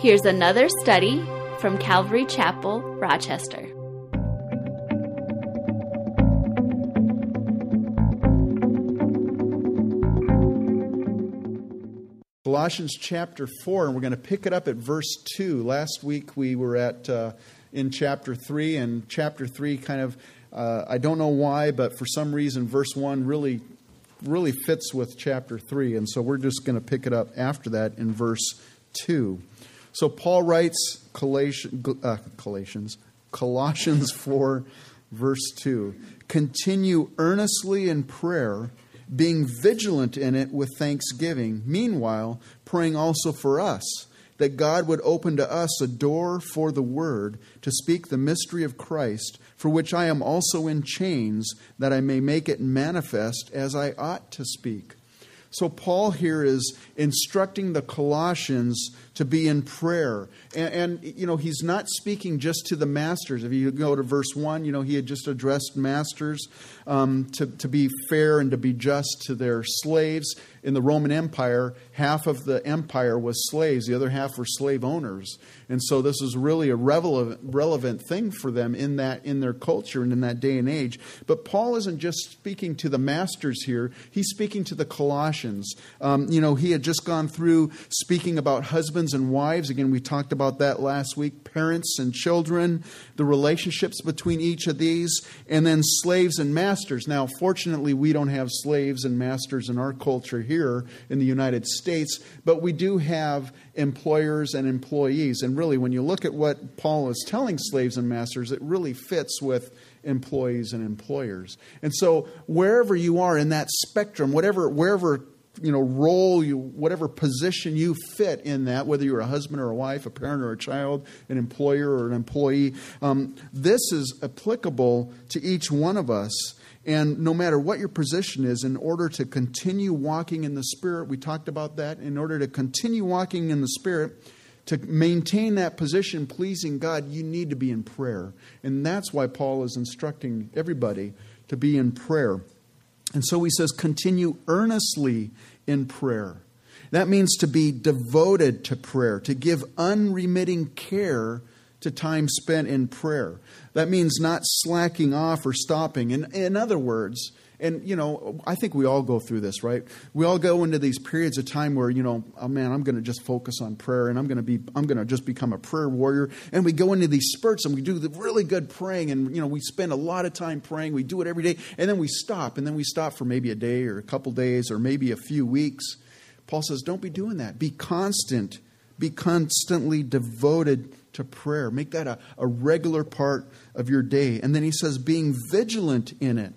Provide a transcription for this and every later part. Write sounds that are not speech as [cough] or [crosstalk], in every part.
Here's another study from Calvary Chapel, Rochester. Colossians chapter 4, and we're going to pick it up at verse 2. Last week we were at uh, in chapter 3, and chapter 3 kind of, uh, I don't know why, but for some reason, verse 1 really, really fits with chapter 3, and so we're just going to pick it up after that in verse 2. So Paul writes Colossians, uh, Colossians, [laughs] Colossians 4, verse 2 Continue earnestly in prayer being vigilant in it with thanksgiving, meanwhile, praying also for us, that God would open to us a door for the word to speak the mystery of Christ, for which I am also in chains, that I may make it manifest as I ought to speak. So, Paul here is instructing the Colossians to be in prayer. And, and, you know, he's not speaking just to the masters. If you go to verse 1, you know, he had just addressed masters um, to, to be fair and to be just to their slaves. In the Roman Empire, half of the empire was slaves, the other half were slave owners. And so this is really a relevant, relevant thing for them in, that, in their culture and in that day and age. But Paul isn't just speaking to the masters here, he's speaking to the Colossians. Um, you know, he had just gone through speaking about husbands and wives. Again, we talked about that last week parents and children, the relationships between each of these, and then slaves and masters. Now, fortunately, we don't have slaves and masters in our culture here in the United States, but we do have employers and employees. And really, when you look at what Paul is telling slaves and masters, it really fits with employees and employers. And so, wherever you are in that spectrum, whatever, wherever you know role you whatever position you fit in that whether you're a husband or a wife a parent or a child an employer or an employee um, this is applicable to each one of us and no matter what your position is in order to continue walking in the spirit we talked about that in order to continue walking in the spirit to maintain that position pleasing god you need to be in prayer and that's why paul is instructing everybody to be in prayer and so he says, continue earnestly in prayer. That means to be devoted to prayer, to give unremitting care to time spent in prayer. That means not slacking off or stopping. In, in other words, and you know, I think we all go through this, right? We all go into these periods of time where you know, oh man, I'm going to just focus on prayer, and I'm going to be, I'm going to just become a prayer warrior. And we go into these spurts, and we do the really good praying, and you know, we spend a lot of time praying. We do it every day, and then we stop, and then we stop for maybe a day or a couple days or maybe a few weeks. Paul says, don't be doing that. Be constant. Be constantly devoted to prayer. Make that a, a regular part of your day. And then he says, being vigilant in it.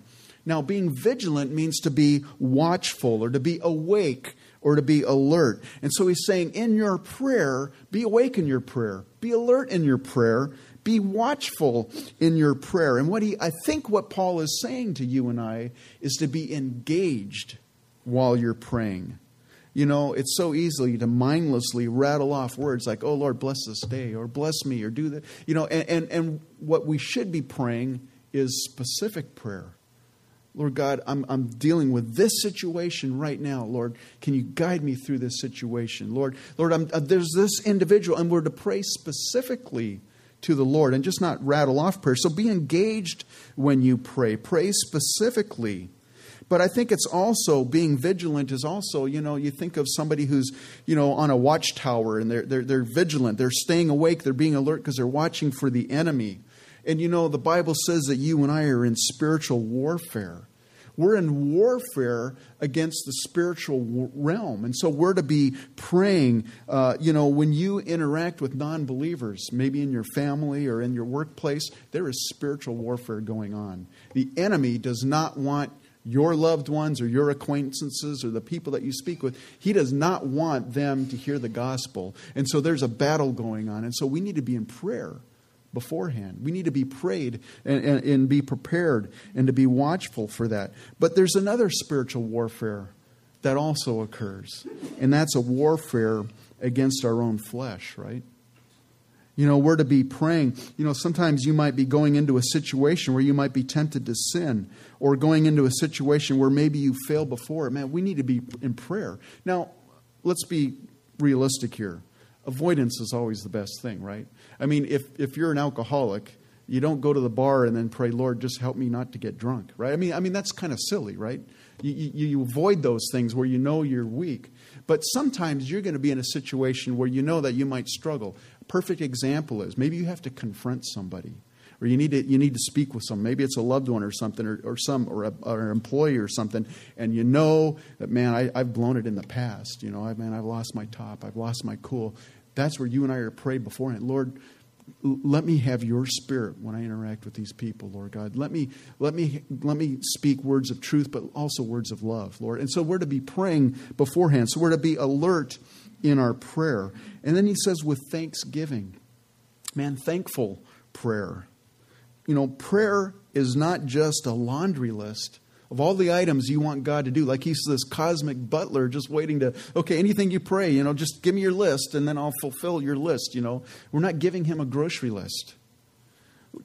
Now, being vigilant means to be watchful or to be awake or to be alert. And so he's saying, in your prayer, be awake in your prayer, be alert in your prayer, be watchful in your prayer. And what he, I think what Paul is saying to you and I is to be engaged while you're praying. You know, it's so easy to mindlessly rattle off words like, oh, Lord, bless this day, or bless me, or do that. You know, and, and, and what we should be praying is specific prayer. Lord God, I'm, I'm dealing with this situation right now. Lord, can you guide me through this situation? Lord, Lord, I'm, uh, there's this individual, and we're to pray specifically to the Lord and just not rattle off prayer. So be engaged when you pray. Pray specifically. But I think it's also being vigilant is also, you know, you think of somebody who's, you know, on a watchtower and they're, they're, they're vigilant. They're staying awake. They're being alert because they're watching for the enemy. And you know, the Bible says that you and I are in spiritual warfare. We're in warfare against the spiritual realm. And so we're to be praying. Uh, you know, when you interact with non believers, maybe in your family or in your workplace, there is spiritual warfare going on. The enemy does not want your loved ones or your acquaintances or the people that you speak with, he does not want them to hear the gospel. And so there's a battle going on. And so we need to be in prayer beforehand. We need to be prayed and, and, and be prepared and to be watchful for that. But there's another spiritual warfare that also occurs, and that's a warfare against our own flesh, right? You know, we're to be praying. You know, sometimes you might be going into a situation where you might be tempted to sin, or going into a situation where maybe you failed before. Man, we need to be in prayer. Now, let's be realistic here. avoidance is always the best thing, right? I mean, if, if you're an alcoholic, you don't go to the bar and then pray, Lord, just help me not to get drunk, right? I mean, I mean that's kind of silly, right? You, you, you avoid those things where you know you're weak. But sometimes you're going to be in a situation where you know that you might struggle. Perfect example is maybe you have to confront somebody or you need to you need to speak with someone. Maybe it's a loved one or something, or, or some or, a, or an employee or something, and you know that man, I, have blown it in the past. You know, I man, I've lost my top, I've lost my cool. That's where you and I are prayed beforehand. Lord, let me have your spirit when I interact with these people, Lord God. Let me let me let me speak words of truth, but also words of love, Lord. And so we're to be praying beforehand. So we're to be alert in our prayer. And then he says with thanksgiving. Man, thankful prayer. You know, prayer is not just a laundry list of all the items you want God to do. Like he's this cosmic butler just waiting to, okay, anything you pray, you know, just give me your list and then I'll fulfill your list, you know. We're not giving him a grocery list.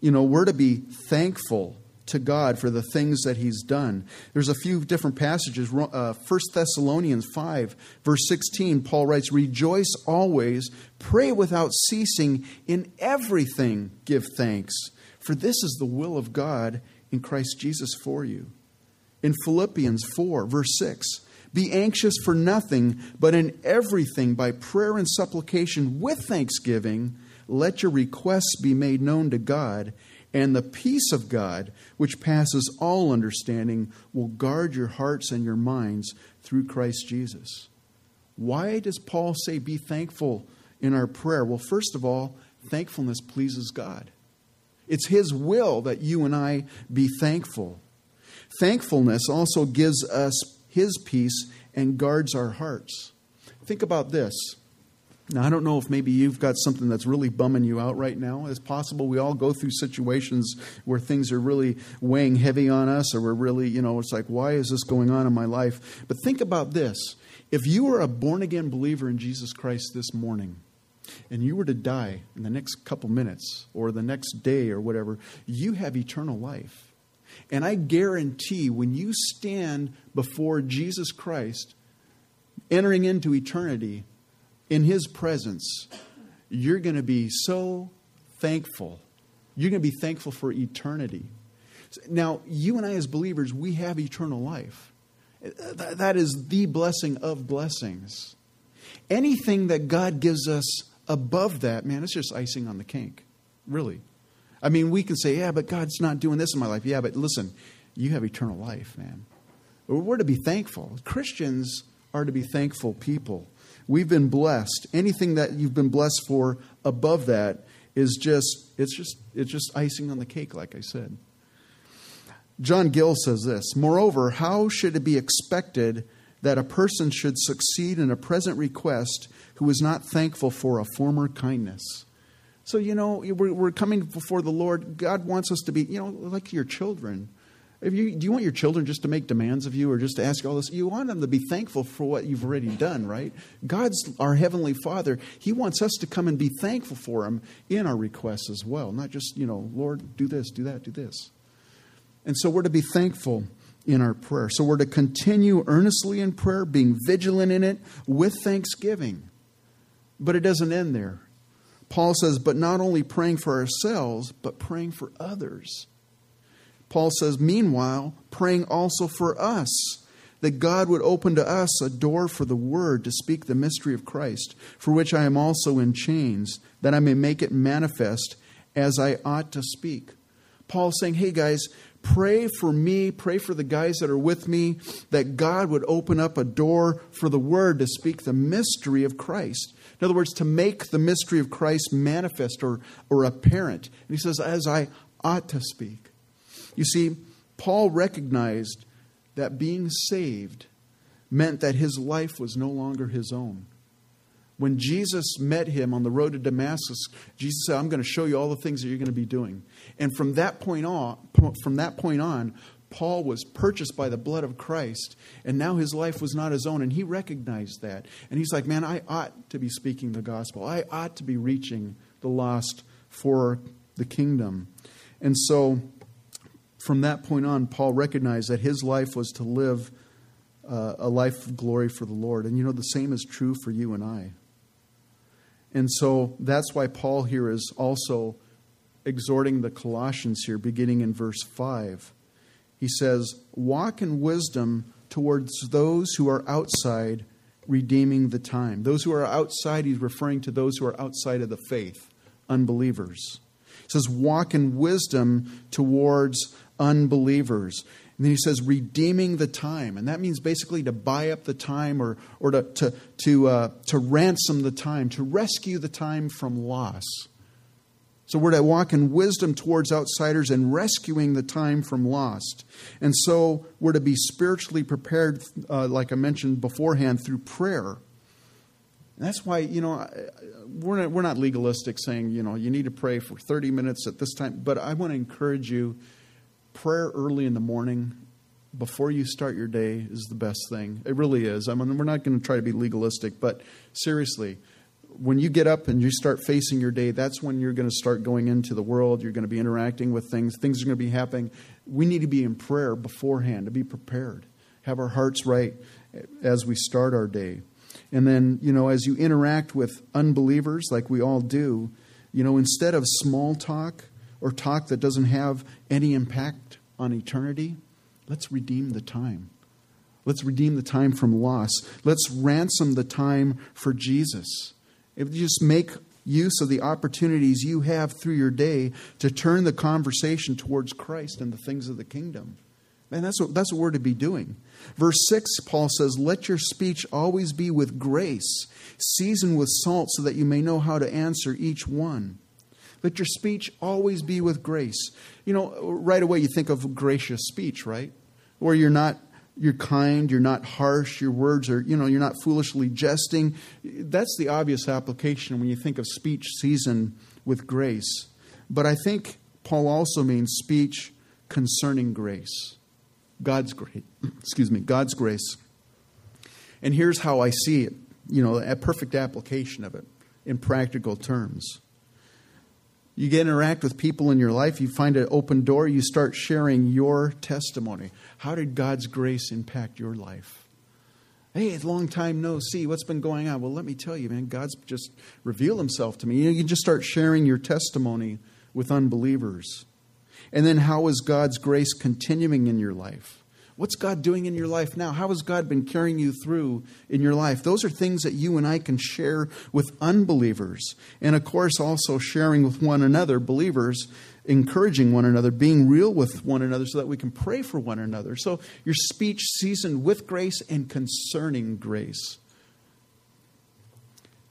You know, we're to be thankful to God for the things that he's done. There's a few different passages. Uh, 1 Thessalonians 5, verse 16, Paul writes, Rejoice always, pray without ceasing, in everything give thanks, for this is the will of God in Christ Jesus for you in Philippians 4, verse 6. Be anxious for nothing, but in everything, by prayer and supplication with thanksgiving, let your requests be made known to God, and the peace of God, which passes all understanding, will guard your hearts and your minds through Christ Jesus. Why does Paul say be thankful in our prayer? Well, first of all, thankfulness pleases God. It's His will that you and I be thankful. Thankfulness also gives us His peace and guards our hearts. Think about this. Now, I don't know if maybe you've got something that's really bumming you out right now. It's possible we all go through situations where things are really weighing heavy on us, or we're really, you know, it's like, why is this going on in my life? But think about this. If you were a born again believer in Jesus Christ this morning, and you were to die in the next couple minutes, or the next day, or whatever, you have eternal life. And I guarantee when you stand before Jesus Christ, entering into eternity in his presence, you're going to be so thankful. You're going to be thankful for eternity. Now, you and I, as believers, we have eternal life. That is the blessing of blessings. Anything that God gives us above that, man, it's just icing on the cake. Really. I mean, we can say, yeah, but God's not doing this in my life. Yeah, but listen, you have eternal life, man. We're to be thankful. Christians are to be thankful people. We've been blessed. Anything that you've been blessed for above that is just it's just it's just icing on the cake, like I said. John Gill says this Moreover, how should it be expected that a person should succeed in a present request who is not thankful for a former kindness? So, you know, we're, we're coming before the Lord. God wants us to be, you know, like your children. If you, do you want your children just to make demands of you or just to ask all this? You want them to be thankful for what you've already done, right? God's our Heavenly Father. He wants us to come and be thankful for Him in our requests as well, not just, you know, Lord, do this, do that, do this. And so we're to be thankful in our prayer. So we're to continue earnestly in prayer, being vigilant in it with thanksgiving. But it doesn't end there. Paul says, but not only praying for ourselves, but praying for others. Paul says, meanwhile, praying also for us, that God would open to us a door for the word to speak the mystery of Christ, for which I am also in chains, that I may make it manifest as I ought to speak. Paul saying, hey guys, pray for me, pray for the guys that are with me, that God would open up a door for the word to speak the mystery of Christ. In other words, to make the mystery of Christ manifest or, or apparent. And he says, as I ought to speak. You see, Paul recognized that being saved meant that his life was no longer his own. When Jesus met him on the road to Damascus, Jesus said, I'm going to show you all the things that you're going to be doing. And from that point on, from that point on, Paul was purchased by the blood of Christ, and now his life was not his own, and he recognized that. And he's like, Man, I ought to be speaking the gospel. I ought to be reaching the lost for the kingdom. And so, from that point on, Paul recognized that his life was to live uh, a life of glory for the Lord. And you know, the same is true for you and I. And so that's why Paul here is also exhorting the Colossians here, beginning in verse 5. He says, Walk in wisdom towards those who are outside, redeeming the time. Those who are outside, he's referring to those who are outside of the faith, unbelievers. He says, Walk in wisdom towards unbelievers. And then he says, redeeming the time. And that means basically to buy up the time or, or to, to, to, uh, to ransom the time, to rescue the time from loss. So we're to walk in wisdom towards outsiders and rescuing the time from lost. And so we're to be spiritually prepared, uh, like I mentioned beforehand, through prayer. And that's why, you know, we're not, we're not legalistic saying, you know, you need to pray for 30 minutes at this time. But I want to encourage you prayer early in the morning before you start your day is the best thing. It really is. I mean, we're not going to try to be legalistic, but seriously, when you get up and you start facing your day, that's when you're going to start going into the world. You're going to be interacting with things. Things are going to be happening. We need to be in prayer beforehand to be prepared, have our hearts right as we start our day. And then, you know, as you interact with unbelievers, like we all do, you know, instead of small talk or talk that doesn't have any impact on eternity, let's redeem the time. Let's redeem the time from loss. Let's ransom the time for Jesus. If you just make use of the opportunities you have through your day to turn the conversation towards Christ and the things of the kingdom. Man, that's what, that's what we're to be doing. Verse 6, Paul says, Let your speech always be with grace, seasoned with salt, so that you may know how to answer each one. Let your speech always be with grace. You know, right away you think of gracious speech, right? Where you're not you're kind, you're not harsh, your words are, you know, you're not foolishly jesting. That's the obvious application when you think of speech seasoned with grace. But I think Paul also means speech concerning grace. God's grace, [clears throat] excuse me, God's grace. And here's how I see it, you know, a perfect application of it in practical terms. You get interact with people in your life, you find an open door, you start sharing your testimony. How did God's grace impact your life? Hey, it's a long time no see. What's been going on? Well, let me tell you, man, God's just revealed himself to me. You, know, you just start sharing your testimony with unbelievers. And then how is God's grace continuing in your life? What's God doing in your life now? How has God been carrying you through in your life? Those are things that you and I can share with unbelievers. And of course, also sharing with one another, believers, encouraging one another, being real with one another so that we can pray for one another. So your speech seasoned with grace and concerning grace.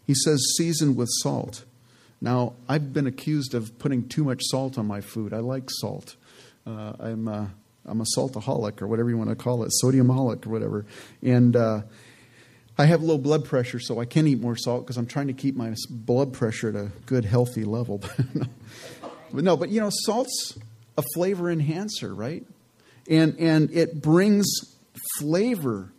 He says, seasoned with salt. Now, I've been accused of putting too much salt on my food. I like salt. Uh, I'm. Uh, I'm a saltaholic or whatever you want to call it, sodiumholic or whatever. And uh, I have low blood pressure, so I can eat more salt because I'm trying to keep my blood pressure at a good, healthy level. [laughs] but no, but you know, salt's a flavor enhancer, right? And and it brings flavor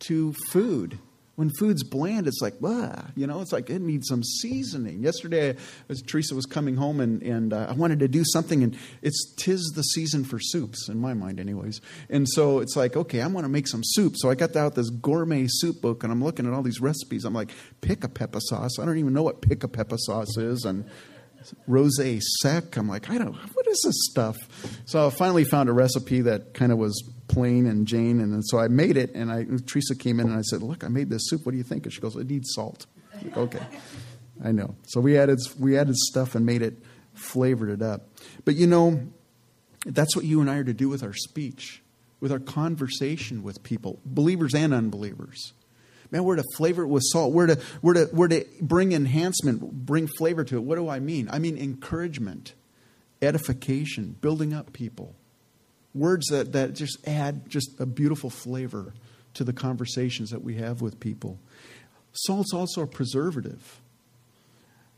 to food when food's bland, it's like, blah, you know, it's like it needs some seasoning. Yesterday, as Teresa was coming home and, and uh, I wanted to do something, and it's tis the season for soups, in my mind, anyways. And so it's like, okay, I want to make some soup. So I got out this gourmet soup book, and I'm looking at all these recipes. I'm like, Pickapeppa sauce. I don't even know what Pickapeppa sauce is. And rose sec. I'm like, I don't, what is this stuff? So I finally found a recipe that kind of was plain and Jane, and so I made it. And I, Teresa came in and I said, "Look, I made this soup. What do you think?" And she goes, "It needs salt." Like, okay, I know. So we added we added stuff and made it flavored it up. But you know, that's what you and I are to do with our speech, with our conversation with people, believers and unbelievers. Man, we're to flavor it with salt. We're to, we're, to, we're to bring enhancement, bring flavor to it. What do I mean? I mean encouragement, edification, building up people words that, that just add just a beautiful flavor to the conversations that we have with people. Salt's also a preservative.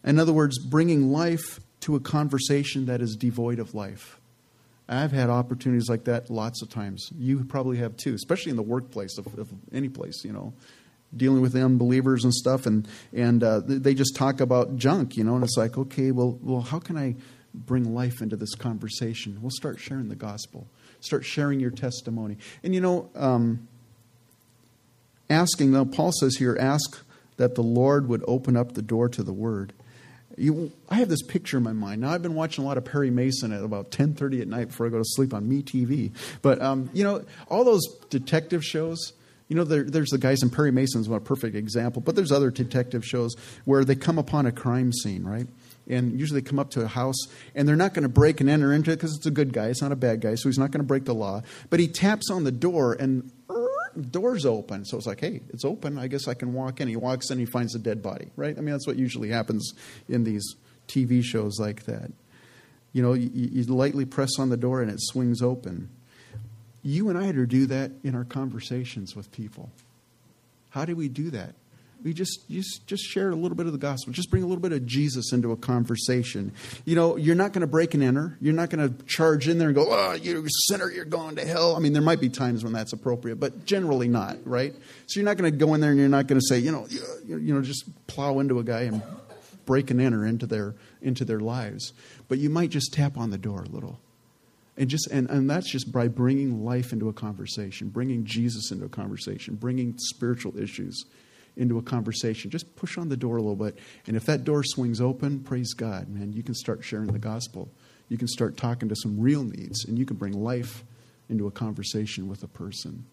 In other words, bringing life to a conversation that is devoid of life. I've had opportunities like that lots of times. You probably have too, especially in the workplace of, of any place, you know, dealing with unbelievers and stuff, and and uh, they just talk about junk, you know, and it's like, okay, well, well, how can I bring life into this conversation? We'll start sharing the gospel. Start sharing your testimony. And you know, um, asking, though, Paul says here, ask that the Lord would open up the door to the Word. You, I have this picture in my mind. Now I've been watching a lot of Perry Mason at about 10:30 at night before I go to sleep on MeTV. But um, you know, all those detective shows. You know, there, there's the guys in Perry Mason's a perfect example, but there's other detective shows where they come upon a crime scene, right? And usually they come up to a house and they're not going to break and enter into it because it's a good guy. It's not a bad guy, so he's not going to break the law. But he taps on the door and er, door's open. So it's like, hey, it's open. I guess I can walk in. He walks in, he finds a dead body, right? I mean, that's what usually happens in these TV shows like that. You know, you, you lightly press on the door and it swings open. You and I are to do that in our conversations with people. How do we do that? we just, just just share a little bit of the gospel. Just bring a little bit of jesus into a conversation. You know you're not going to break and enter. You're not going to charge in there and go oh you're sinner you're going to hell. I mean there might be times when that's appropriate but generally not right? So you're not going to go in there and you're not going to say you know you, you know just plow into a guy and break and enter into their into their lives. But you might just tap on the door a little and just and, and that's just by bringing life into a conversation bringing jesus into a conversation bringing spiritual issues into a conversation. Just push on the door a little bit. And if that door swings open, praise God, man, you can start sharing the gospel. You can start talking to some real needs, and you can bring life into a conversation with a person.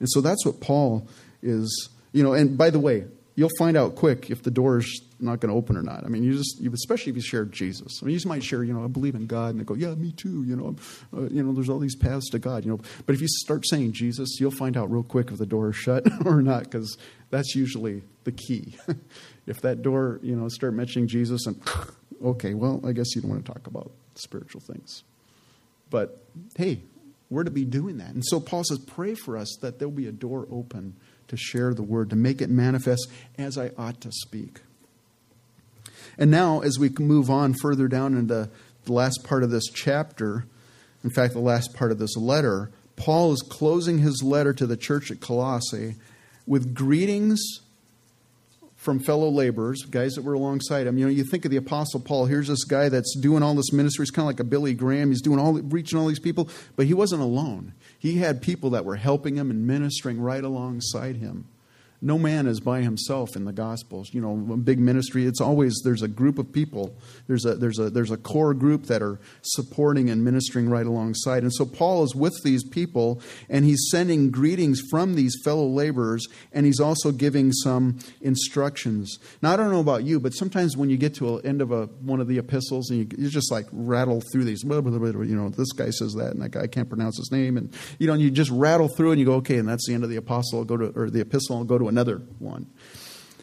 And so that's what Paul is, you know, and by the way, you'll find out quick if the door is not going to open or not. I mean, you just, especially if you share Jesus. I mean, you just might share, you know, I believe in God, and they go, yeah, me too. You know, uh, you know, there's all these paths to God. You know, but if you start saying Jesus, you'll find out real quick if the door is shut [laughs] or not, because that's usually the key. [laughs] if that door, you know, start mentioning Jesus, and [sighs] okay, well, I guess you don't want to talk about spiritual things. But hey, we're to be doing that. And so Paul says, pray for us that there'll be a door open to share the word, to make it manifest as I ought to speak. And now, as we move on further down into the last part of this chapter, in fact, the last part of this letter, Paul is closing his letter to the church at Colossae with greetings from fellow laborers, guys that were alongside him. You know, you think of the Apostle Paul. Here's this guy that's doing all this ministry. He's kind of like a Billy Graham. He's doing all, reaching all these people, but he wasn't alone. He had people that were helping him and ministering right alongside him no man is by himself in the gospels. You know a big ministry it's always there's a group of people. There's a there's a there's a core group that are supporting and ministering right alongside. And so paul is with these people and he's sending greetings from these fellow laborers and he's also giving some instructions. Now i don't know about you but sometimes when you get to the end of a one of the epistles and you, you just like rattle through these blah, blah, blah, you know this guy says that and that guy can't pronounce his name and you know and you just rattle through and you go okay and that's the end of the apostle I'll go to or the epistle I'll go to another one.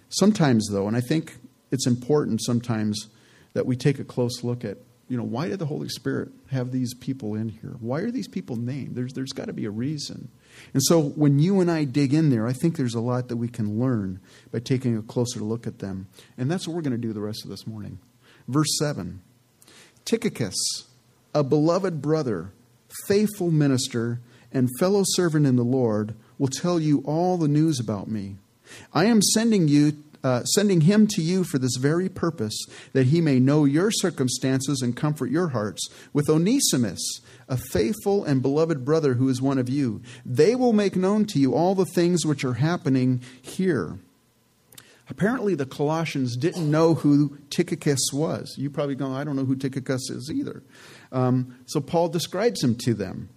Sometimes, though, and I think it's important sometimes that we take a close look at, you know, why did the Holy Spirit have these people in here? Why are these people named? There's, there's got to be a reason. And so when you and I dig in there, I think there's a lot that we can learn by taking a closer look at them. And that's what we're going to do the rest of this morning. Verse 7 Tychicus, a beloved brother, faithful minister, and fellow servant in the Lord, will tell you all the news about me. I am sending you uh, sending him to you for this very purpose, that he may know your circumstances and comfort your hearts. With Onesimus, a faithful and beloved brother who is one of you, they will make known to you all the things which are happening here. Apparently, the Colossians didn't know who Tychicus was. You probably go, I don't know who Tychicus is either. Um, so Paul describes him to them.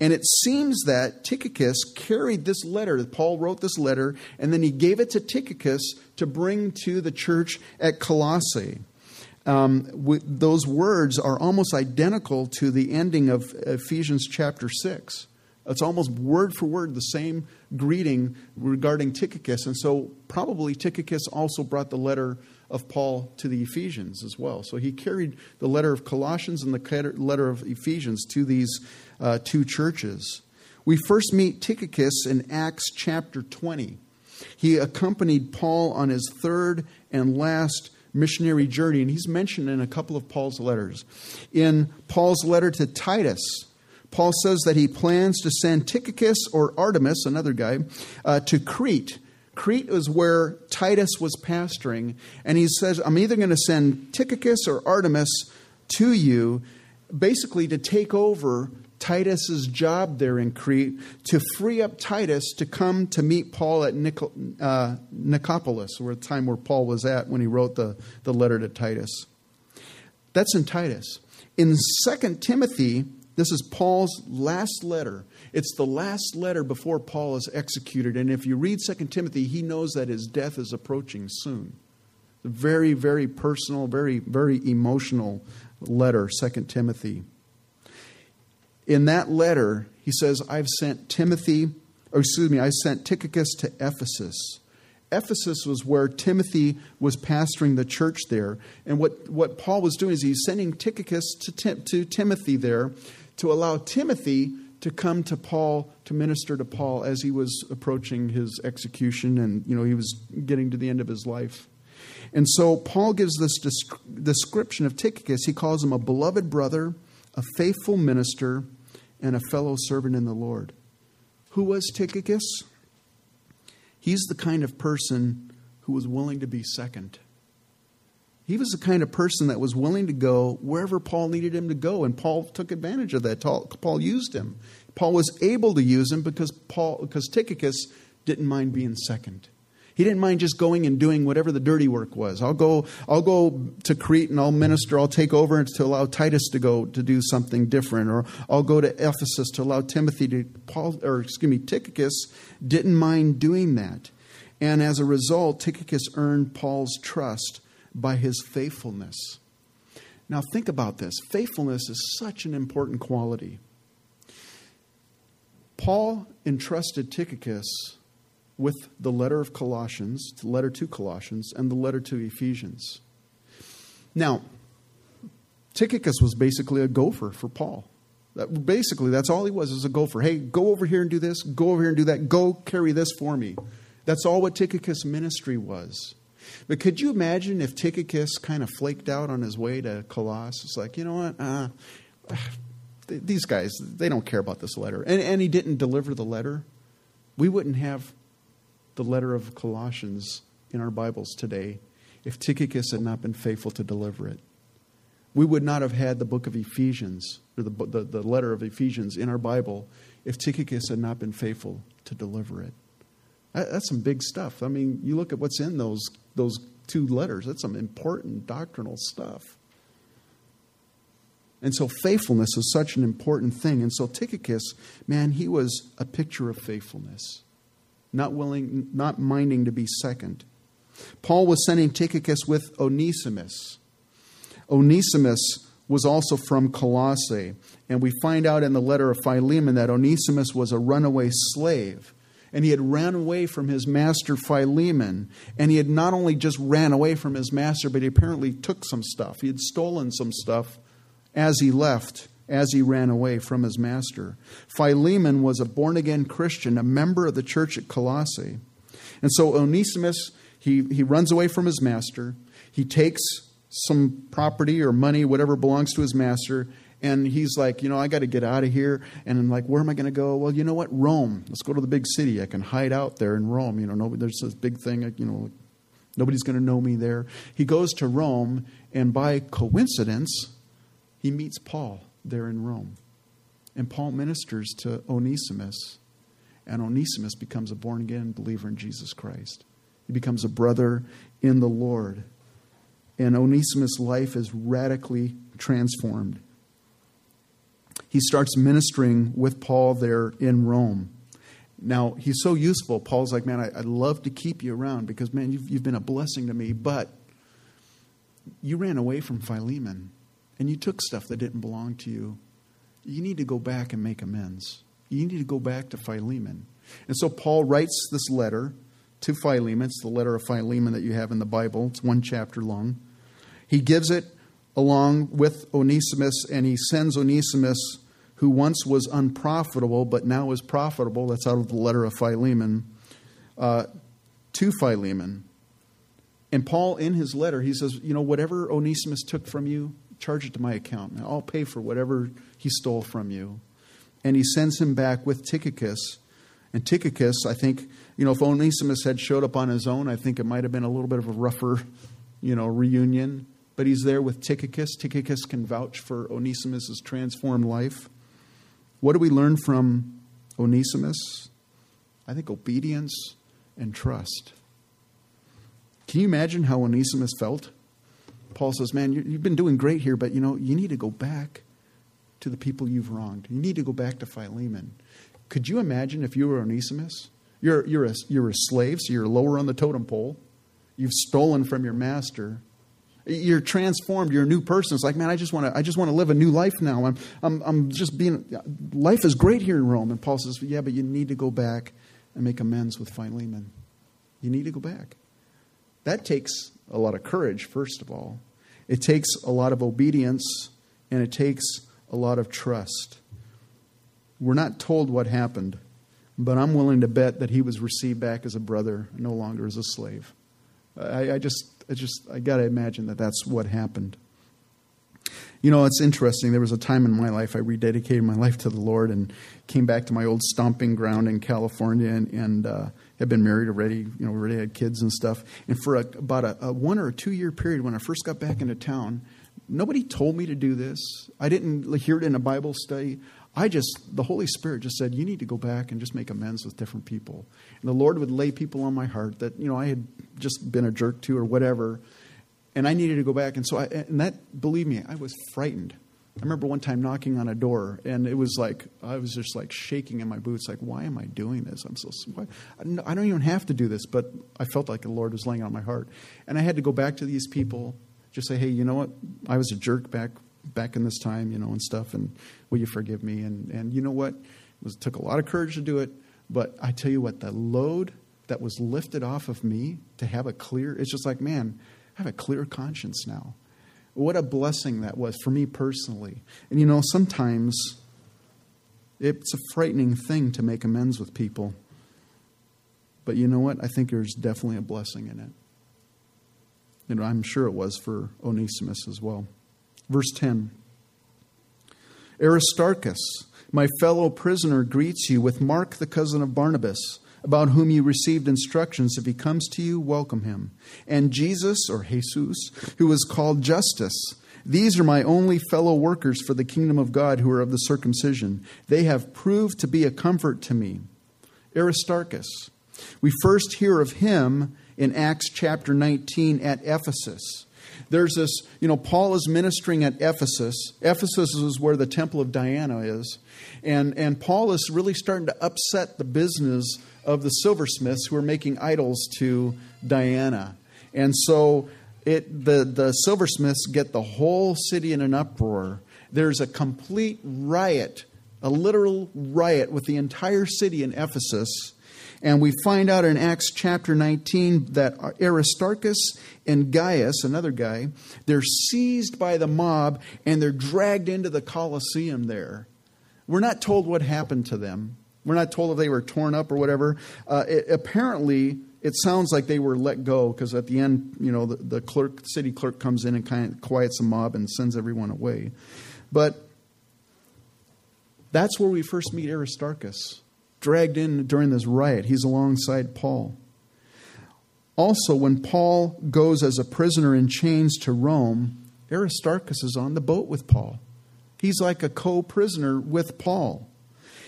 And it seems that Tychicus carried this letter. Paul wrote this letter, and then he gave it to Tychicus to bring to the church at Colossae. Um, those words are almost identical to the ending of Ephesians chapter 6. It's almost word for word the same greeting regarding Tychicus. And so, probably Tychicus also brought the letter of Paul to the Ephesians as well. So, he carried the letter of Colossians and the letter of Ephesians to these uh, two churches. We first meet Tychicus in Acts chapter 20. He accompanied Paul on his third and last missionary journey, and he's mentioned in a couple of Paul's letters. In Paul's letter to Titus, Paul says that he plans to send Tychicus or Artemas, another guy, uh, to Crete. Crete is where Titus was pastoring, and he says, I'm either going to send Tychicus or Artemas to you, basically to take over Titus's job there in Crete to free up Titus to come to meet Paul at uh, Nicopolis, where the time where Paul was at when he wrote the, the letter to Titus. That's in Titus. In 2 Timothy, this is Paul's last letter. It's the last letter before Paul is executed. And if you read 2 Timothy, he knows that his death is approaching soon. Very, very personal, very, very emotional letter, 2 Timothy. In that letter, he says, I've sent Timothy, or excuse me, I sent Tychicus to Ephesus. Ephesus was where Timothy was pastoring the church there. And what, what Paul was doing is he's sending Tychicus to, to Timothy there to allow Timothy to come to Paul to minister to Paul as he was approaching his execution and you know he was getting to the end of his life. And so Paul gives this description of Tychicus. He calls him a beloved brother, a faithful minister, and a fellow servant in the Lord. Who was Tychicus? He's the kind of person who was willing to be second. He was the kind of person that was willing to go wherever Paul needed him to go, and Paul took advantage of that. Paul used him. Paul was able to use him because Paul, because Tychicus didn't mind being second. He didn't mind just going and doing whatever the dirty work was. I'll go, I'll go to Crete and I'll minister. I'll take over to allow Titus to go to do something different, or I'll go to Ephesus to allow Timothy to. Paul, or excuse me, Tychicus didn't mind doing that, and as a result, Tychicus earned Paul's trust by his faithfulness. Now, think about this faithfulness is such an important quality. Paul entrusted Tychicus with the letter of Colossians, the letter to Colossians, and the letter to Ephesians. Now, Tychicus was basically a gopher for Paul. That, basically, that's all he was, is a gopher. Hey, go over here and do this, go over here and do that, go carry this for me. That's all what Tychicus' ministry was. But could you imagine if Tychicus kind of flaked out on his way to Colossus? It's like, you know what? Uh, these guys, they don't care about this letter. And, and he didn't deliver the letter. We wouldn't have the letter of Colossians in our Bibles today if Tychicus had not been faithful to deliver it. We would not have had the book of Ephesians, or the, the, the letter of Ephesians in our Bible, if Tychicus had not been faithful to deliver it. That's some big stuff. I mean, you look at what's in those, those two letters, that's some important doctrinal stuff. And so faithfulness is such an important thing. And so Tychicus, man, he was a picture of faithfulness not willing, not minding to be second. Paul was sending Tychicus with Onesimus. Onesimus was also from Colossae, and we find out in the letter of Philemon that Onesimus was a runaway slave. And he had ran away from his master Philemon. And he had not only just ran away from his master, but he apparently took some stuff. He had stolen some stuff as he left as he ran away from his master. Philemon was a born again Christian, a member of the church at Colossae. And so Onesimus, he, he runs away from his master. He takes some property or money, whatever belongs to his master, and he's like, you know, I got to get out of here. And I'm like, where am I going to go? Well, you know what? Rome. Let's go to the big city. I can hide out there in Rome. You know, nobody, there's this big thing, you know, nobody's going to know me there. He goes to Rome, and by coincidence, he meets Paul there in Rome. And Paul ministers to Onesimus, and Onesimus becomes a born again believer in Jesus Christ. He becomes a brother in the Lord. And Onesimus' life is radically transformed. He starts ministering with Paul there in Rome. Now, he's so useful. Paul's like, Man, I, would love to keep you around because, man, you've, you've been a blessing to me, but you ran away from Philemon and you took stuff that didn't belong to you, you need to go back and make amends. You need to go back to Philemon. And so Paul writes this letter to Philemon. It's the letter of Philemon that you have in the Bible, it's one chapter long. He gives it along with Onesimus, and he sends Onesimus, who once was unprofitable but now is profitable. That's out of the letter of Philemon, uh, to Philemon. And Paul, in his letter, he says, You know, whatever Onesimus took from you, charge it to my account. I'll pay for whatever he stole from you. And he sends him back with Tychicus. And Tychicus, I think, you know, if Onesimus had showed up on his own, I think it might have been a little bit of a rougher, you know, reunion. But he's there with Tychicus. Tychicus can vouch for Onesimus' transformed life. What do we learn from Onesimus? I think obedience and trust. Can you imagine how Onesimus felt? Paul says, Man, you've been doing great here, but you know, you need to go back to the people you've wronged. You need to go back to Philemon. Could you imagine if you were Onesimus? You're, you're, a, you're a slave, so you're lower on the totem pole. You've stolen from your master. You're transformed. You're a new person. It's like, man, I just want to. I just want to live a new life now. I'm, I'm, I'm just being. Life is great here in Rome. And Paul says, yeah, but you need to go back and make amends with Philemon. You need to go back. That takes a lot of courage, first of all. It takes a lot of obedience, and it takes a lot of trust. We're not told what happened, but I'm willing to bet that he was received back as a brother, no longer as a slave. I, I just, I just, I got to imagine that that's what happened. You know, it's interesting. There was a time in my life I rededicated my life to the Lord and came back to my old stomping ground in California and, and uh, had been married already. You know, already had kids and stuff. And for a, about a, a one or a two year period, when I first got back into town, nobody told me to do this. I didn't hear it in a Bible study. I just, the Holy Spirit just said, you need to go back and just make amends with different people. And the Lord would lay people on my heart that, you know, I had just been a jerk to or whatever. And I needed to go back. And so, I, and that, believe me, I was frightened. I remember one time knocking on a door, and it was like, I was just like shaking in my boots, like, why am I doing this? I'm so, why? I don't even have to do this, but I felt like the Lord was laying on my heart. And I had to go back to these people, just say, hey, you know what? I was a jerk back back in this time, you know, and stuff, and will you forgive me? And, and you know what? It was, it took a lot of courage to do it, but I tell you what, the load that was lifted off of me to have a clear, it's just like, man, I have a clear conscience now. What a blessing that was for me personally. And you know, sometimes it's a frightening thing to make amends with people. But you know what? I think there's definitely a blessing in it. And I'm sure it was for Onesimus as well. Verse 10 Aristarchus, my fellow prisoner, greets you with Mark, the cousin of Barnabas, about whom you received instructions. If he comes to you, welcome him. And Jesus, or Jesus, who is called Justus. These are my only fellow workers for the kingdom of God who are of the circumcision. They have proved to be a comfort to me. Aristarchus. We first hear of him in Acts chapter 19 at Ephesus. There's this, you know, Paul is ministering at Ephesus. Ephesus is where the temple of Diana is. And, and Paul is really starting to upset the business of the silversmiths who are making idols to Diana. And so it, the, the silversmiths get the whole city in an uproar. There's a complete riot, a literal riot with the entire city in Ephesus and we find out in Acts chapter 19 that Aristarchus and Gaius, another guy, they're seized by the mob and they're dragged into the Colosseum there. We're not told what happened to them. We're not told if they were torn up or whatever. Uh, it, apparently, it sounds like they were let go because at the end, you know, the, the clerk, city clerk comes in and kind of quiets the mob and sends everyone away. But that's where we first meet Aristarchus dragged in during this riot. He's alongside Paul. Also, when Paul goes as a prisoner in chains to Rome, Aristarchus is on the boat with Paul. He's like a co prisoner with Paul.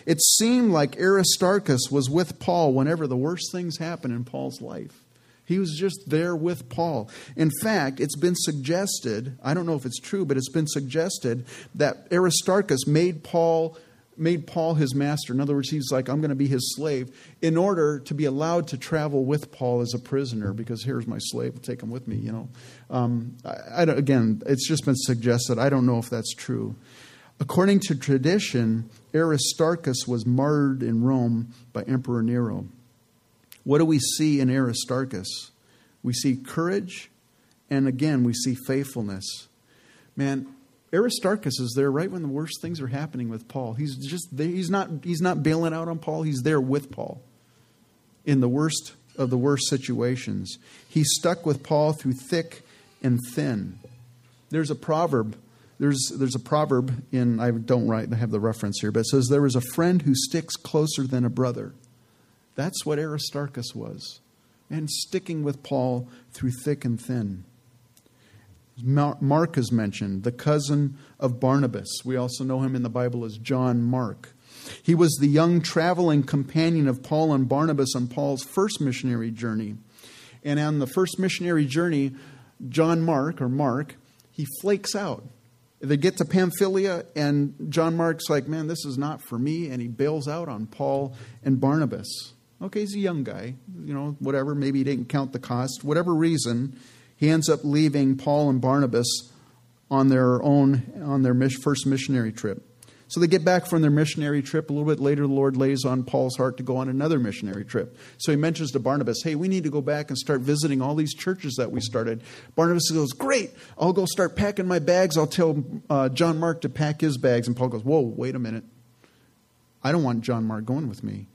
It seemed like Aristarchus was with Paul whenever the worst things happened in Paul's life. He was just there with Paul. In fact, it's been suggested, I don't know if it's true, but it's been suggested that Aristarchus made Paul made Paul his master. In other words, he's like, I'm going to be his slave in order to be allowed to travel with Paul as a prisoner because here's my slave, take him with me, you know. Um, I, I again, it's just been suggested. I don't know if that's true. According to tradition, Aristarchus was martyred in Rome by Emperor Nero. What do we see in Aristarchus? We see courage, and again, we see faithfulness. Man, Aristarchus is there right when the worst things are happening with Paul. He's just there. He's not, he's not bailing out on Paul. He's there with Paul in the worst of the worst situations. He stuck with Paul through thick and thin. There's a proverb. There's, there's a proverb in, I don't write, I have the reference here, but it says, There is a friend who sticks closer than a brother. That's what Aristarchus was. And sticking with Paul through thick and thin. Mark is mentioned, the cousin of Barnabas. We also know him in the Bible as John Mark. He was the young traveling companion of Paul and Barnabas on Paul's first missionary journey. And on the first missionary journey, John Mark, or Mark, he flakes out. They get to Pamphylia, and John Mark's like, Man, this is not for me. And he bails out on Paul and Barnabas. Okay, he's a young guy, you know, whatever. Maybe he didn't count the cost. Whatever reason, he ends up leaving Paul and Barnabas on their own, on their first missionary trip. So they get back from their missionary trip. A little bit later, the Lord lays on Paul's heart to go on another missionary trip. So he mentions to Barnabas, hey, we need to go back and start visiting all these churches that we started. Barnabas goes, great, I'll go start packing my bags. I'll tell uh, John Mark to pack his bags. And Paul goes, whoa, wait a minute. I don't want John Mark going with me.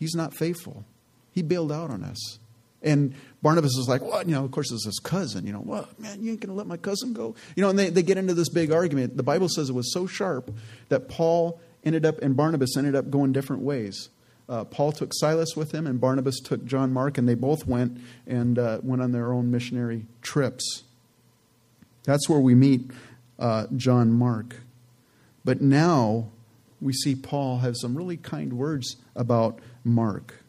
He's not faithful. He bailed out on us. And Barnabas is like, what? You know, of course, it's his cousin. You know, what? Man, you ain't going to let my cousin go? You know, and they, they get into this big argument. The Bible says it was so sharp that Paul ended up, and Barnabas ended up going different ways. Uh, Paul took Silas with him, and Barnabas took John Mark, and they both went and uh, went on their own missionary trips. That's where we meet uh, John Mark. But now we see Paul have some really kind words about Mark.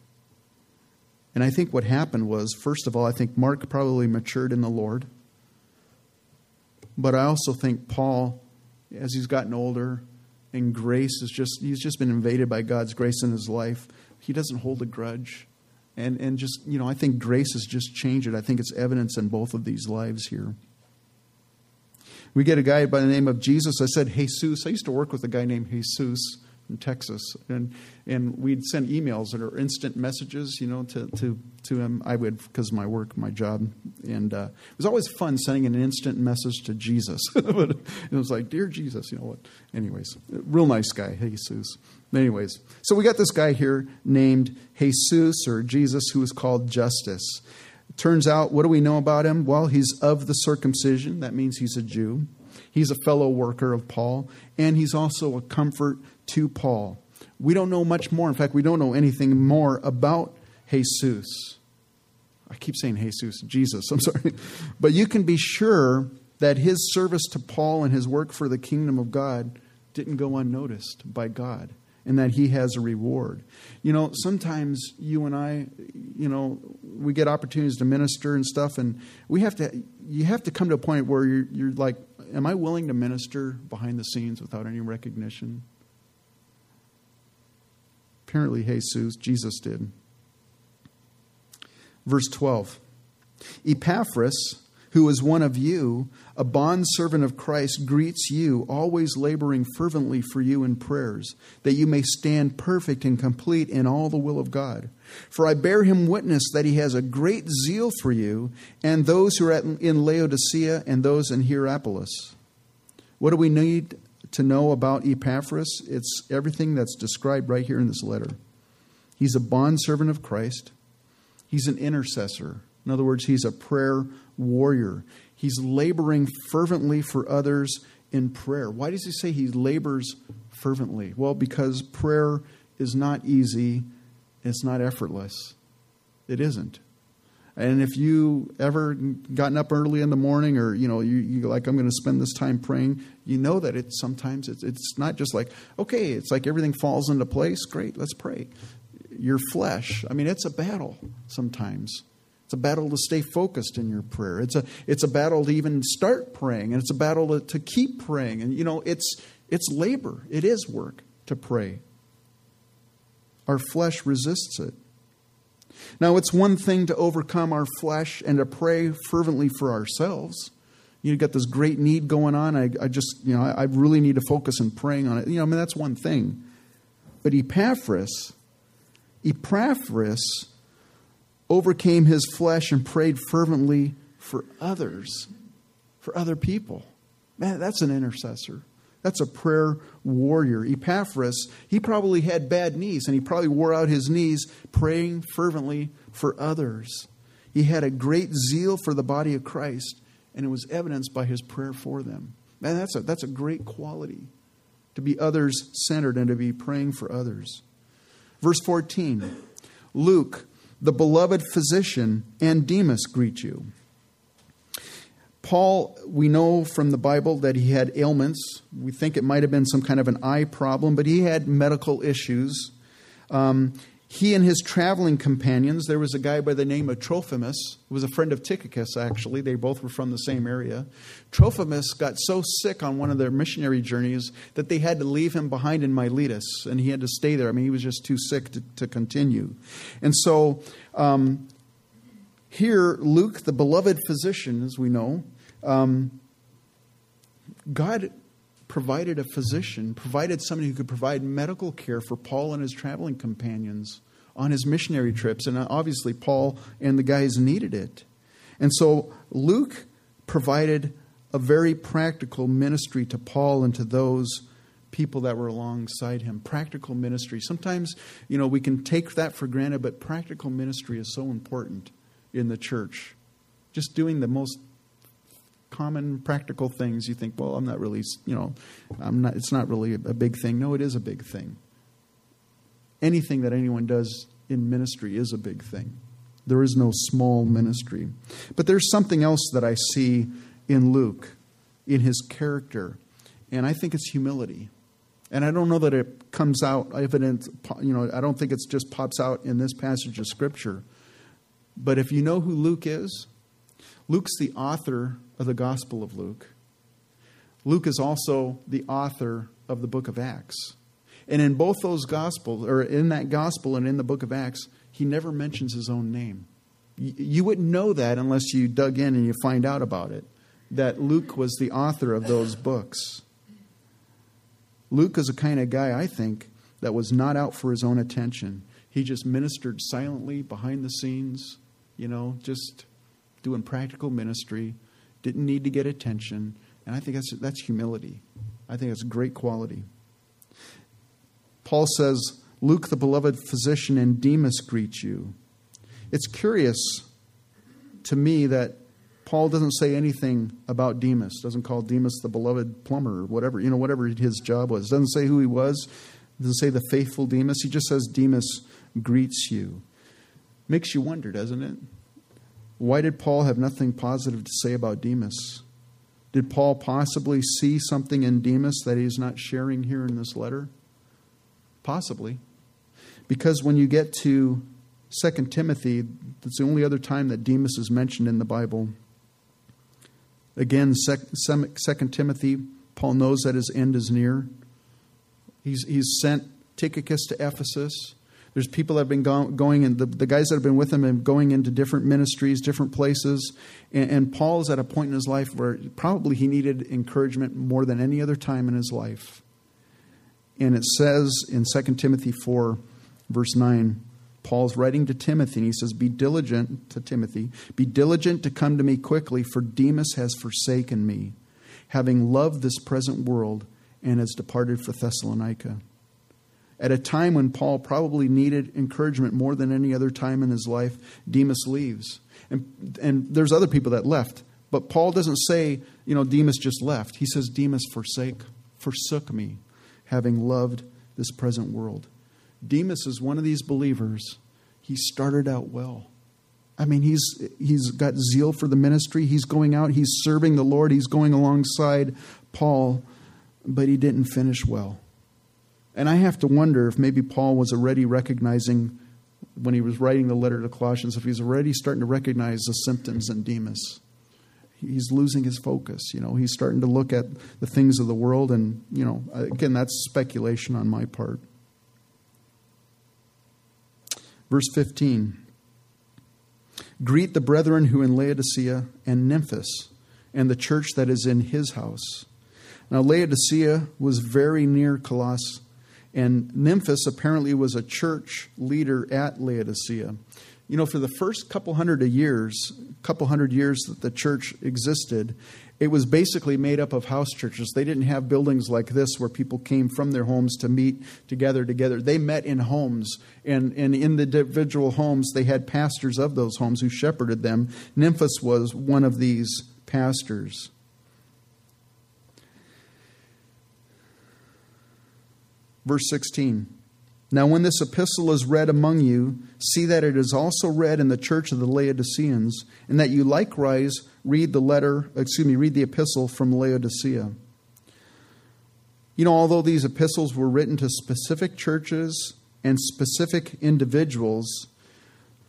And I think what happened was, first of all, I think Mark probably matured in the Lord. But I also think Paul, as he's gotten older, and grace is just, he's just been invaded by God's grace in his life. He doesn't hold a grudge. And, and just, you know, I think grace has just changed it. I think it's evidence in both of these lives here. We get a guy by the name of Jesus. I said Jesus. I used to work with a guy named Jesus in Texas, and and we'd send emails are instant messages, you know, to to to him. I would because my work, my job, and uh, it was always fun sending an instant message to Jesus. [laughs] but it was like, dear Jesus, you know what? Anyways, real nice guy, Jesus. Anyways, so we got this guy here named Jesus or Jesus, who is called Justus. Turns out, what do we know about him? Well, he's of the circumcision. That means he's a Jew. He's a fellow worker of Paul, and he's also a comfort to Paul. We don't know much more. In fact, we don't know anything more about Jesus. I keep saying Jesus, Jesus, I'm sorry. But you can be sure that his service to Paul and his work for the kingdom of God didn't go unnoticed by God and that he has a reward. You know, sometimes you and I, you know, we get opportunities to minister and stuff and we have to you have to come to a point where you're, you're like am I willing to minister behind the scenes without any recognition? Apparently, Jesus, Jesus did. Verse 12 Epaphras, who is one of you, a bondservant of Christ, greets you, always laboring fervently for you in prayers, that you may stand perfect and complete in all the will of God. For I bear him witness that he has a great zeal for you, and those who are in Laodicea and those in Hierapolis. What do we need to know about Epaphras, it's everything that's described right here in this letter. He's a bondservant of Christ, he's an intercessor. In other words, he's a prayer warrior. He's laboring fervently for others in prayer. Why does he say he labors fervently? Well, because prayer is not easy, it's not effortless. It isn't. And if you ever gotten up early in the morning, or you know, you, you like, I'm going to spend this time praying, you know that it's sometimes it's, it's not just like, okay, it's like everything falls into place. Great, let's pray. Your flesh, I mean, it's a battle sometimes. It's a battle to stay focused in your prayer. It's a it's a battle to even start praying, and it's a battle to, to keep praying. And you know, it's it's labor. It is work to pray. Our flesh resists it. Now, it's one thing to overcome our flesh and to pray fervently for ourselves. You got this great need going on. I, I just, you know, I, I really need to focus on praying on it. You know, I mean, that's one thing. But Epaphras, Epaphras overcame his flesh and prayed fervently for others, for other people. Man, that's an intercessor. That's a prayer warrior. Epaphras, he probably had bad knees and he probably wore out his knees praying fervently for others. He had a great zeal for the body of Christ and it was evidenced by his prayer for them. Man, that's a, that's a great quality to be others centered and to be praying for others. Verse 14 Luke, the beloved physician, and Demas greet you. Paul, we know from the Bible that he had ailments. We think it might have been some kind of an eye problem, but he had medical issues. Um, he and his traveling companions, there was a guy by the name of Trophimus, who was a friend of Tychicus, actually. They both were from the same area. Trophimus got so sick on one of their missionary journeys that they had to leave him behind in Miletus, and he had to stay there. I mean, he was just too sick to, to continue. And so um, here, Luke, the beloved physician, as we know, um, God provided a physician, provided somebody who could provide medical care for Paul and his traveling companions on his missionary trips. And uh, obviously, Paul and the guys needed it. And so Luke provided a very practical ministry to Paul and to those people that were alongside him. Practical ministry. Sometimes, you know, we can take that for granted, but practical ministry is so important in the church. Just doing the most common practical things you think well i'm not really you know i'm not it's not really a big thing. No it is a big thing. Anything that anyone does in ministry is a big thing. There is no small ministry. But there's something else that i see in luke in his character and i think it's humility. And i don't know that it comes out evident you know i don't think it just pops out in this passage of scripture. But if you know who luke is luke's the author of the Gospel of Luke. Luke is also the author of the book of Acts. And in both those Gospels, or in that Gospel and in the book of Acts, he never mentions his own name. You wouldn't know that unless you dug in and you find out about it, that Luke was the author of those books. Luke is a kind of guy, I think, that was not out for his own attention. He just ministered silently behind the scenes, you know, just doing practical ministry didn't need to get attention. And I think that's, that's humility. I think it's a great quality. Paul says, Luke, the beloved physician, and Demas greet you. It's curious to me that Paul doesn't say anything about Demas, doesn't call Demas the beloved plumber or whatever, you know, whatever his job was. Doesn't say who he was, doesn't say the faithful Demas. He just says Demas greets you. Makes you wonder, doesn't it? Why did Paul have nothing positive to say about Demas? Did Paul possibly see something in Demas that he's not sharing here in this letter? Possibly. Because when you get to 2 Timothy, that's the only other time that Demas is mentioned in the Bible. Again, 2 Timothy, Paul knows that his end is near. He's, he's sent Tychicus to Ephesus. There's people that have been go- going, and the, the guys that have been with him and going into different ministries, different places. And, and Paul is at a point in his life where probably he needed encouragement more than any other time in his life. And it says in 2 Timothy 4, verse 9, Paul's writing to Timothy, and he says, Be diligent to Timothy, be diligent to come to me quickly, for Demas has forsaken me, having loved this present world, and has departed for Thessalonica at a time when Paul probably needed encouragement more than any other time in his life, Demas leaves. And, and there's other people that left. But Paul doesn't say, you know, Demas just left. He says, Demas forsake, forsook me, having loved this present world. Demas is one of these believers. He started out well. I mean, he's, he's got zeal for the ministry. He's going out, he's serving the Lord, he's going alongside Paul, but he didn't finish well. And I have to wonder if maybe Paul was already recognizing, when he was writing the letter to Colossians, if he's already starting to recognize the symptoms in Demas. He's losing his focus. You know, he's starting to look at the things of the world, and, you know, again, that's speculation on my part. Verse 15 Greet the brethren who in Laodicea and Nymphas, and the church that is in his house. Now, Laodicea was very near Colossus and Nymphas apparently was a church leader at Laodicea. You know, for the first couple hundred of years, couple hundred years that the church existed, it was basically made up of house churches. They didn't have buildings like this where people came from their homes to meet together together. They met in homes, and, and in the individual homes, they had pastors of those homes who shepherded them. Nymphas was one of these pastors. Verse 16. Now, when this epistle is read among you, see that it is also read in the church of the Laodiceans, and that you likewise read the letter, excuse me, read the epistle from Laodicea. You know, although these epistles were written to specific churches and specific individuals,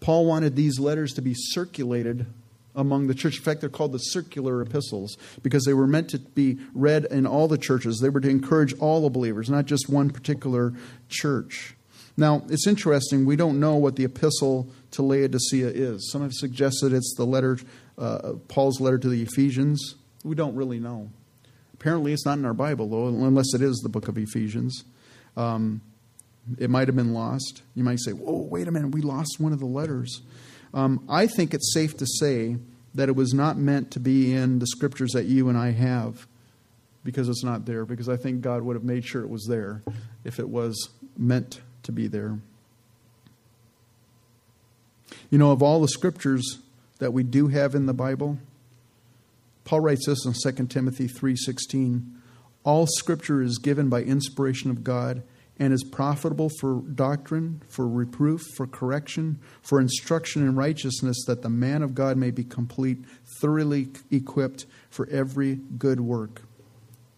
Paul wanted these letters to be circulated among the church. In fact, they're called the circular epistles because they were meant to be read in all the churches. They were to encourage all the believers, not just one particular church. Now, it's interesting. We don't know what the epistle to Laodicea is. Some have suggested it's the letter, uh, Paul's letter to the Ephesians. We don't really know. Apparently, it's not in our Bible, though, unless it is the book of Ephesians. Um, it might have been lost. You might say, whoa, wait a minute, we lost one of the letters. Um, I think it's safe to say that it was not meant to be in the scriptures that you and I have because it's not there, because I think God would have made sure it was there if it was meant to be there. You know, of all the scriptures that we do have in the Bible, Paul writes this in 2 Timothy 3:16, all scripture is given by inspiration of God and is profitable for doctrine, for reproof, for correction, for instruction in righteousness, that the man of God may be complete, thoroughly equipped for every good work.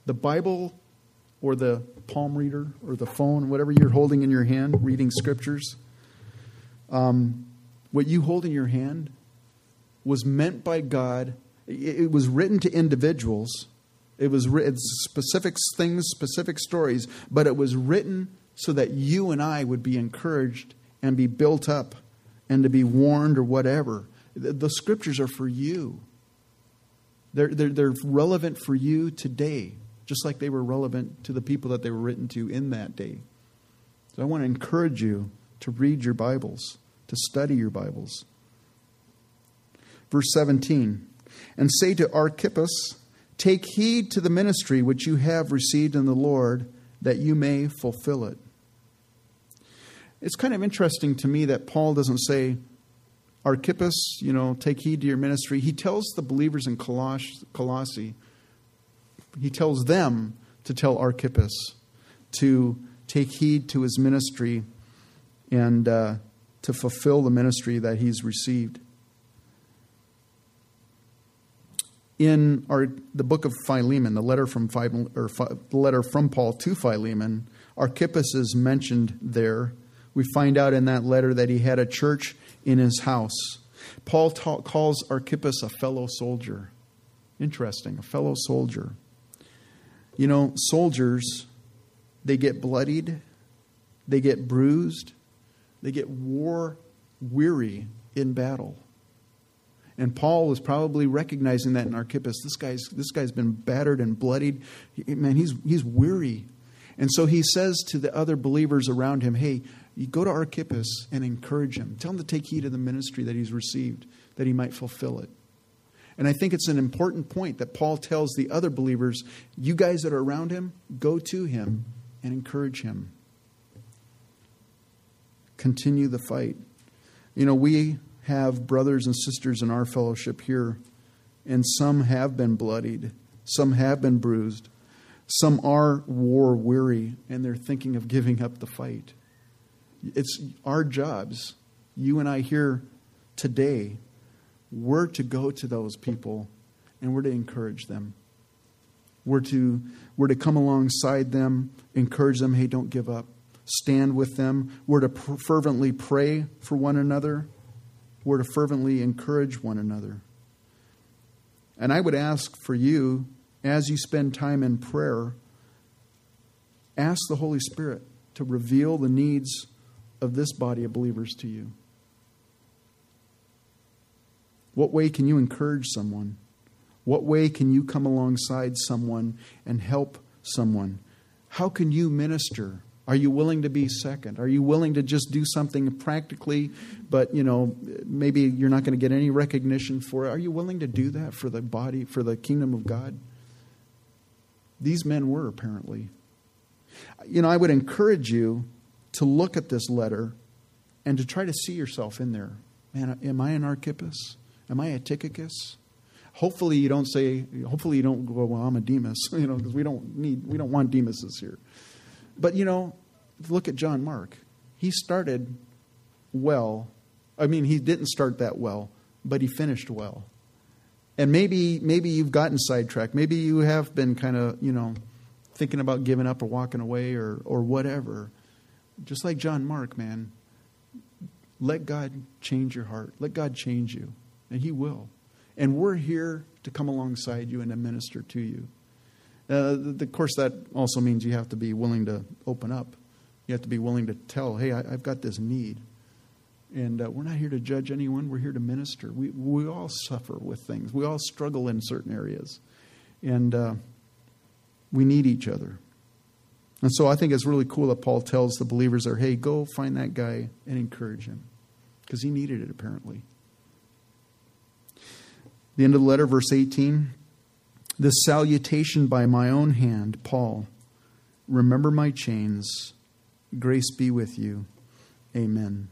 The Bible or the palm reader or the phone, whatever you're holding in your hand, reading scriptures, um, what you hold in your hand was meant by God. It was written to individuals it was written specific things, specific stories, but it was written so that you and I would be encouraged and be built up and to be warned or whatever. The scriptures are for you. They're, they're, they're relevant for you today, just like they were relevant to the people that they were written to in that day. So I want to encourage you to read your Bibles, to study your Bibles. Verse 17 And say to Archippus, Take heed to the ministry which you have received in the Lord, that you may fulfill it. It's kind of interesting to me that Paul doesn't say, Archippus, you know, take heed to your ministry. He tells the believers in Coloss- Colossae, he tells them to tell Archippus to take heed to his ministry and uh, to fulfill the ministry that he's received. In our, the book of Philemon, the letter from or the letter from Paul to Philemon, Archippus is mentioned there. We find out in that letter that he had a church in his house. Paul ta- calls Archippus a fellow soldier. Interesting, a fellow soldier. You know, soldiers, they get bloodied, they get bruised, they get war weary in battle. And Paul was probably recognizing that in Archippus. This guy's, this guy's been battered and bloodied. Man, he's, he's weary. And so he says to the other believers around him, hey, you go to Archippus and encourage him. Tell him to take heed of the ministry that he's received, that he might fulfill it. And I think it's an important point that Paul tells the other believers, you guys that are around him, go to him and encourage him. Continue the fight. You know, we have brothers and sisters in our fellowship here, and some have been bloodied, some have been bruised, some are war weary, and they're thinking of giving up the fight. It's our jobs, you and I here today, we're to go to those people and we're to encourage them. We're to, we're to come alongside them, encourage them, hey, don't give up. Stand with them. We're to fervently pray for one another we're to fervently encourage one another. And I would ask for you, as you spend time in prayer, ask the Holy Spirit to reveal the needs of this body of believers to you. What way can you encourage someone? What way can you come alongside someone and help someone? How can you minister are you willing to be second? Are you willing to just do something practically, but you know maybe you're not going to get any recognition for it? Are you willing to do that for the body, for the kingdom of God? These men were apparently. You know, I would encourage you to look at this letter and to try to see yourself in there. Man, am I an Archippus? Am I a Tychicus? Hopefully you don't say. Hopefully you don't go. Well, I'm a Demas. [laughs] You know, because we don't need. We don't want Demases here. But you know, look at John Mark. He started well. I mean, he didn't start that well, but he finished well. and maybe maybe you've gotten sidetracked. Maybe you have been kind of you know thinking about giving up or walking away or or whatever. Just like John Mark, man, let God change your heart. Let God change you, and He will. And we're here to come alongside you and to minister to you. Uh, of course, that also means you have to be willing to open up. You have to be willing to tell, hey, I, have got this need. And uh, we're not here to judge anyone, we're here to minister. We, we all suffer with things, we all struggle in certain areas. And uh, we need each other. And so I think it's really cool that Paul tells the believers there, hey, go find that guy and encourage him. Because he needed it, apparently. The end of the letter, verse 18. This salutation by my own hand, Paul. Remember my chains. Grace be with you. Amen.